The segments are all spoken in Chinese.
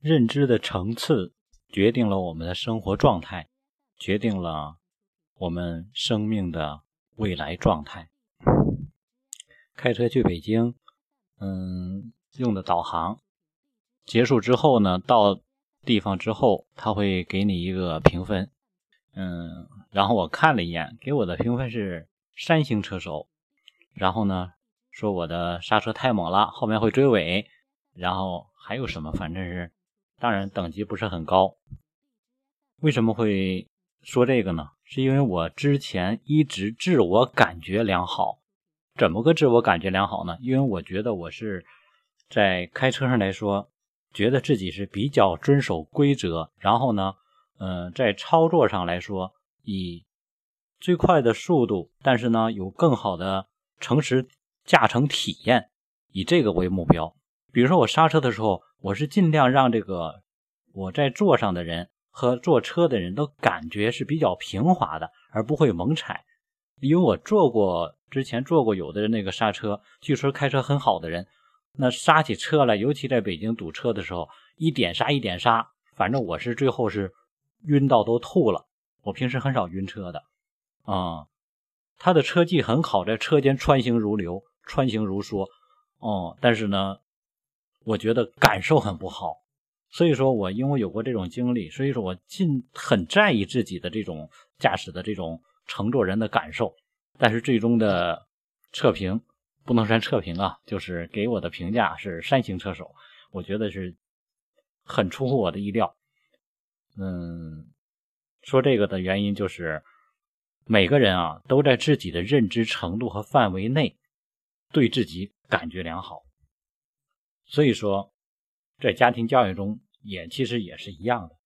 认知的层次决定了我们的生活状态，决定了我们生命的未来状态。开车去北京，嗯，用的导航结束之后呢，到地方之后，他会给你一个评分，嗯，然后我看了一眼，给我的评分是三星车手，然后呢，说我的刹车太猛了，后面会追尾，然后还有什么，反正是，当然等级不是很高。为什么会说这个呢？是因为我之前一直自我感觉良好。怎么个自我感觉良好呢？因为我觉得我是在开车上来说，觉得自己是比较遵守规则，然后呢，嗯，在操作上来说，以最快的速度，但是呢，有更好的诚实驾乘体验，以这个为目标。比如说我刹车的时候，我是尽量让这个我在座上的人和坐车的人都感觉是比较平滑的，而不会猛踩。因为我坐过，之前坐过有的人那个刹车，据说开车很好的人，那刹起车来，尤其在北京堵车的时候，一点刹一点刹，反正我是最后是晕到都吐了。我平时很少晕车的，啊，他的车技很好，在车间穿行如流，穿行如梭，哦，但是呢，我觉得感受很不好。所以说我因为有过这种经历，所以说我尽很在意自己的这种驾驶的这种。乘坐人的感受，但是最终的测评不能算测评啊，就是给我的评价是三星车手，我觉得是很出乎我的意料。嗯，说这个的原因就是每个人啊都在自己的认知程度和范围内对自己感觉良好，所以说在家庭教育中也其实也是一样的，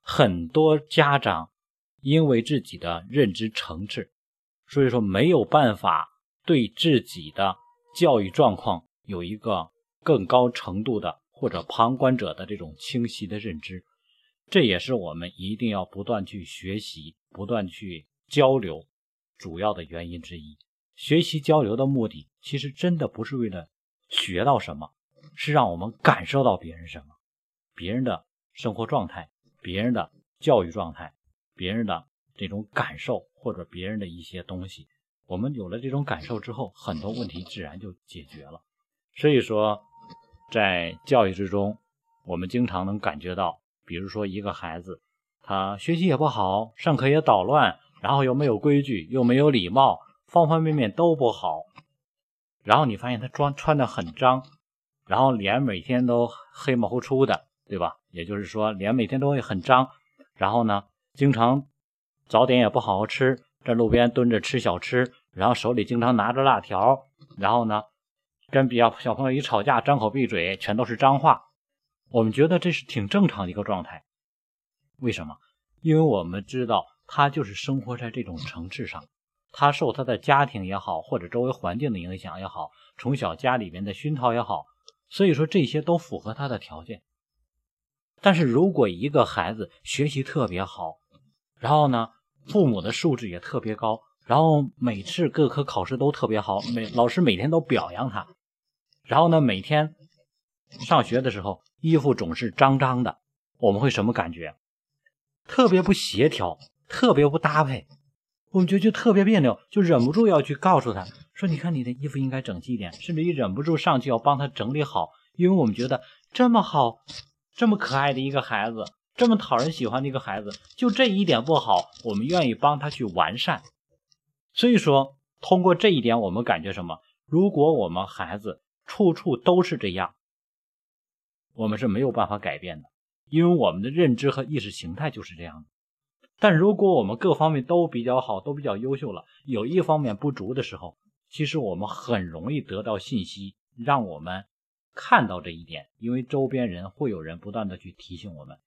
很多家长。因为自己的认知层次，所以说没有办法对自己的教育状况有一个更高程度的或者旁观者的这种清晰的认知，这也是我们一定要不断去学习、不断去交流主要的原因之一。学习交流的目的，其实真的不是为了学到什么，是让我们感受到别人什么，别人的生活状态，别人的教育状态。别人的这种感受，或者别人的一些东西，我们有了这种感受之后，很多问题自然就解决了。所以说，在教育之中，我们经常能感觉到，比如说一个孩子，他学习也不好，上课也捣乱，然后又没有规矩，又没有礼貌，方方面面都不好。然后你发现他穿穿的很脏，然后脸每天都黑毛乎出的，对吧？也就是说，脸每天都会很脏。然后呢？经常早点也不好好吃，在路边蹲着吃小吃，然后手里经常拿着辣条，然后呢，跟比较小朋友一吵架，张口闭嘴全都是脏话。我们觉得这是挺正常的一个状态。为什么？因为我们知道他就是生活在这种层次上，他受他的家庭也好，或者周围环境的影响也好，从小家里面的熏陶也好，所以说这些都符合他的条件。但是如果一个孩子学习特别好，然后呢，父母的素质也特别高，然后每次各科考试都特别好，每老师每天都表扬他，然后呢，每天上学的时候衣服总是脏脏的，我们会什么感觉？特别不协调，特别不搭配，我们觉得就特别别扭，就忍不住要去告诉他说：“你看你的衣服应该整齐一点。”甚至于忍不住上去要帮他整理好，因为我们觉得这么好。这么可爱的一个孩子，这么讨人喜欢的一个孩子，就这一点不好，我们愿意帮他去完善。所以说，通过这一点，我们感觉什么？如果我们孩子处处都是这样，我们是没有办法改变的，因为我们的认知和意识形态就是这样的。但如果我们各方面都比较好，都比较优秀了，有一方面不足的时候，其实我们很容易得到信息，让我们。看到这一点，因为周边人会有人不断的去提醒我们，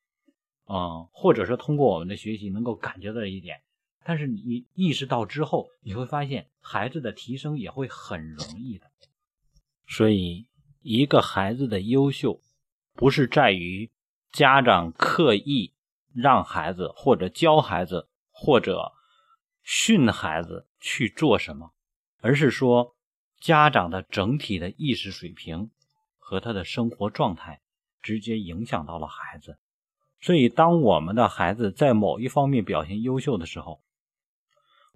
嗯，或者说通过我们的学习能够感觉到一点，但是你意识到之后，你会发现孩子的提升也会很容易的。所以，一个孩子的优秀，不是在于家长刻意让孩子或者教孩子或者训孩子去做什么，而是说家长的整体的意识水平。和他的生活状态直接影响到了孩子。所以，当我们的孩子在某一方面表现优秀的时候，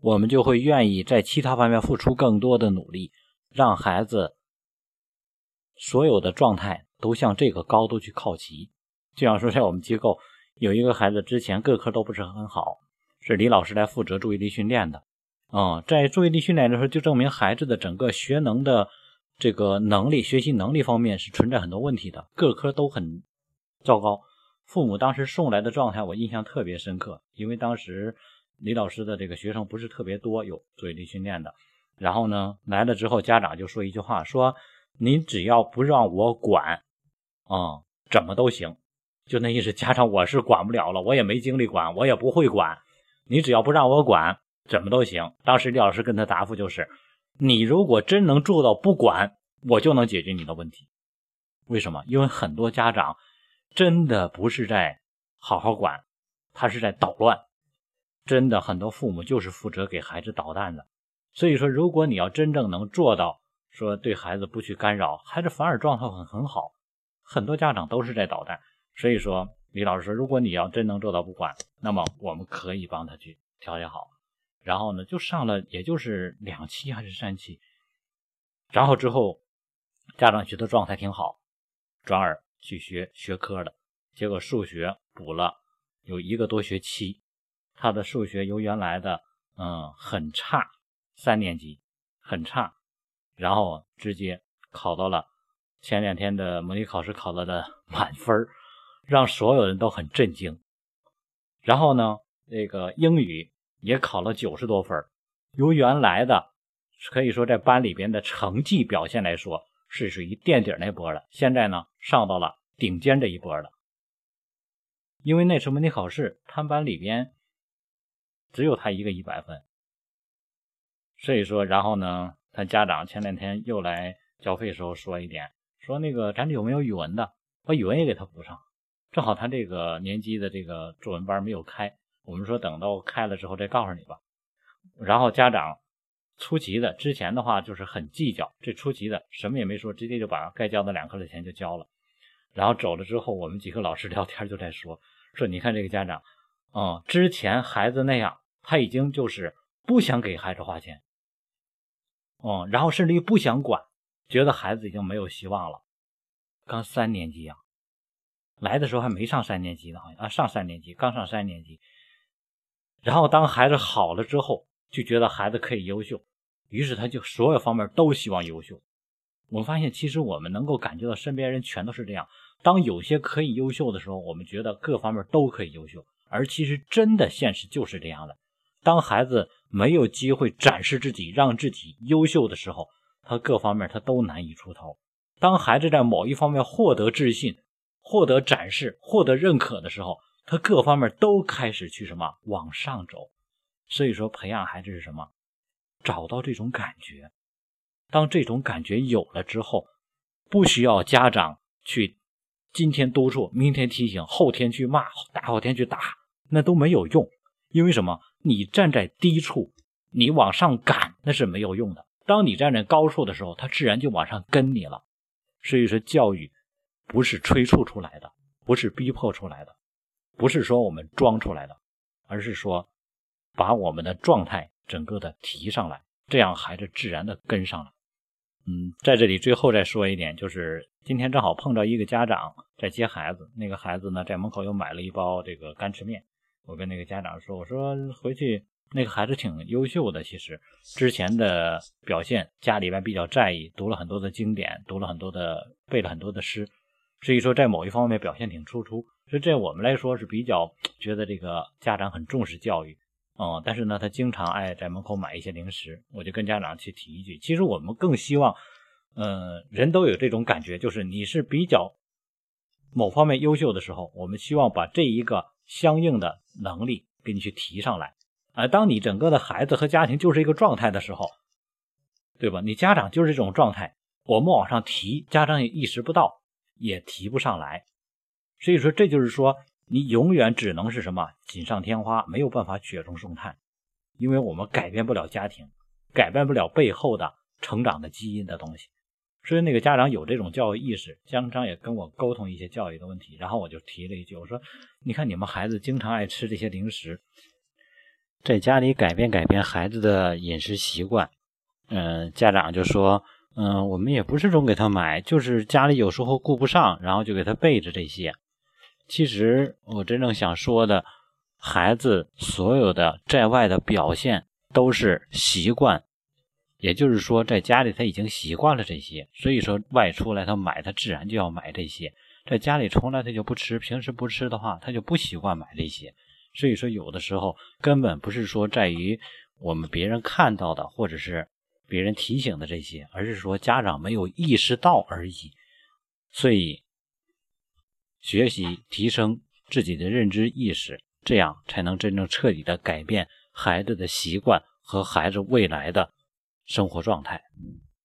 我们就会愿意在其他方面付出更多的努力，让孩子所有的状态都向这个高度去靠齐。就像说，在我们机构有一个孩子，之前各科都不是很好，是李老师来负责注意力训练的。啊，在注意力训练的时候，就证明孩子的整个学能的这个能力、学习能力方面是存在很多问题的，各科都很糟糕。父母当时送来的状态，我印象特别深刻，因为当时李老师的这个学生不是特别多，有注意力训练的。然后呢，来了之后，家长就说一句话：说您只要不让我管，啊，怎么都行。就那意思，家长我是管不了了，我也没精力管，我也不会管。你只要不让我管。怎么都行。当时李老师跟他答复就是：你如果真能做到不管，我就能解决你的问题。为什么？因为很多家长真的不是在好好管，他是在捣乱。真的，很多父母就是负责给孩子捣蛋的。所以说，如果你要真正能做到说对孩子不去干扰，孩子反而状态很很好。很多家长都是在捣蛋。所以说，李老师说，如果你要真能做到不管，那么我们可以帮他去调节好。然后呢，就上了，也就是两期还是三期，然后之后家长觉得状态挺好，转而去学学科了。结果数学补了有一个多学期，他的数学由原来的嗯很差，三年级很差，然后直接考到了前两天的模拟考试考到的满分儿让所有人都很震惊。然后呢，那个英语。也考了九十多分，由原来的可以说在班里边的成绩表现来说是属于垫底那波的，现在呢上到了顶尖这一波了。因为那次模拟考试，他们班里边只有他一个一百分，所以说，然后呢，他家长前两天又来交费时候说一点，说那个咱这有没有语文的，把语文也给他补上，正好他这个年级的这个作文班没有开。我们说等到开了之后再告诉你吧。然后家长出奇的，之前的话就是很计较，这出奇的什么也没说，直接就把该交的两科的钱就交了。然后走了之后，我们几个老师 聊天就在说说，你看这个家长，嗯，之前孩子那样，他已经就是不想给孩子花钱，嗯，然后甚至于不想管，觉得孩子已经没有希望了。刚三年级呀，来的时候还没上三年级呢，好像啊，上三年级，刚上三年级。然后当孩子好了之后，就觉得孩子可以优秀，于是他就所有方面都希望优秀。我们发现，其实我们能够感觉到身边人全都是这样。当有些可以优秀的时候，我们觉得各方面都可以优秀，而其实真的现实就是这样的。当孩子没有机会展示自己，让自己优秀的时候，他各方面他都难以出头。当孩子在某一方面获得自信、获得展示、获得认可的时候，他各方面都开始去什么往上走，所以说培养孩子是什么？找到这种感觉。当这种感觉有了之后，不需要家长去今天督促，明天提醒，后天去骂，大后天去打，那都没有用。因为什么？你站在低处，你往上赶那是没有用的。当你站在高处的时候，他自然就往上跟你了。所以说，教育不是催促出来的，不是逼迫出来的。不是说我们装出来的，而是说把我们的状态整个的提上来，这样孩子自然的跟上了。嗯，在这里最后再说一点，就是今天正好碰到一个家长在接孩子，那个孩子呢在门口又买了一包这个干吃面。我跟那个家长说，我说回去那个孩子挺优秀的，其实之前的表现家里边比较在意，读了很多的经典，读了很多的背了很多的诗，所以说在某一方面表现挺突出。所以这我们来说是比较觉得这个家长很重视教育，嗯，但是呢，他经常爱在门口买一些零食，我就跟家长去提一句，其实我们更希望，嗯，人都有这种感觉，就是你是比较某方面优秀的时候，我们希望把这一个相应的能力给你去提上来，而当你整个的孩子和家庭就是一个状态的时候，对吧？你家长就是这种状态，我们往上提，家长也意识不到，也提不上来。所以说，这就是说，你永远只能是什么锦上添花，没有办法雪中送炭，因为我们改变不了家庭，改变不了背后的成长的基因的东西。所以那个家长有这种教育意识，经常也跟我沟通一些教育的问题。然后我就提了一句，我说：“你看你们孩子经常爱吃这些零食，在家里改变改变孩子的饮食习惯。”嗯，家长就说：“嗯，我们也不是总给他买，就是家里有时候顾不上，然后就给他备着这些。”其实我真正想说的，孩子所有的在外的表现都是习惯。也就是说，在家里他已经习惯了这些，所以说外出来他买，他自然就要买这些。在家里从来他就不吃，平时不吃的话，他就不习惯买这些。所以说，有的时候根本不是说在于我们别人看到的，或者是别人提醒的这些，而是说家长没有意识到而已。所以，学习提升自己的认知意识，这样才能真正彻底的改变孩子的习惯和孩子未来的。生活状态。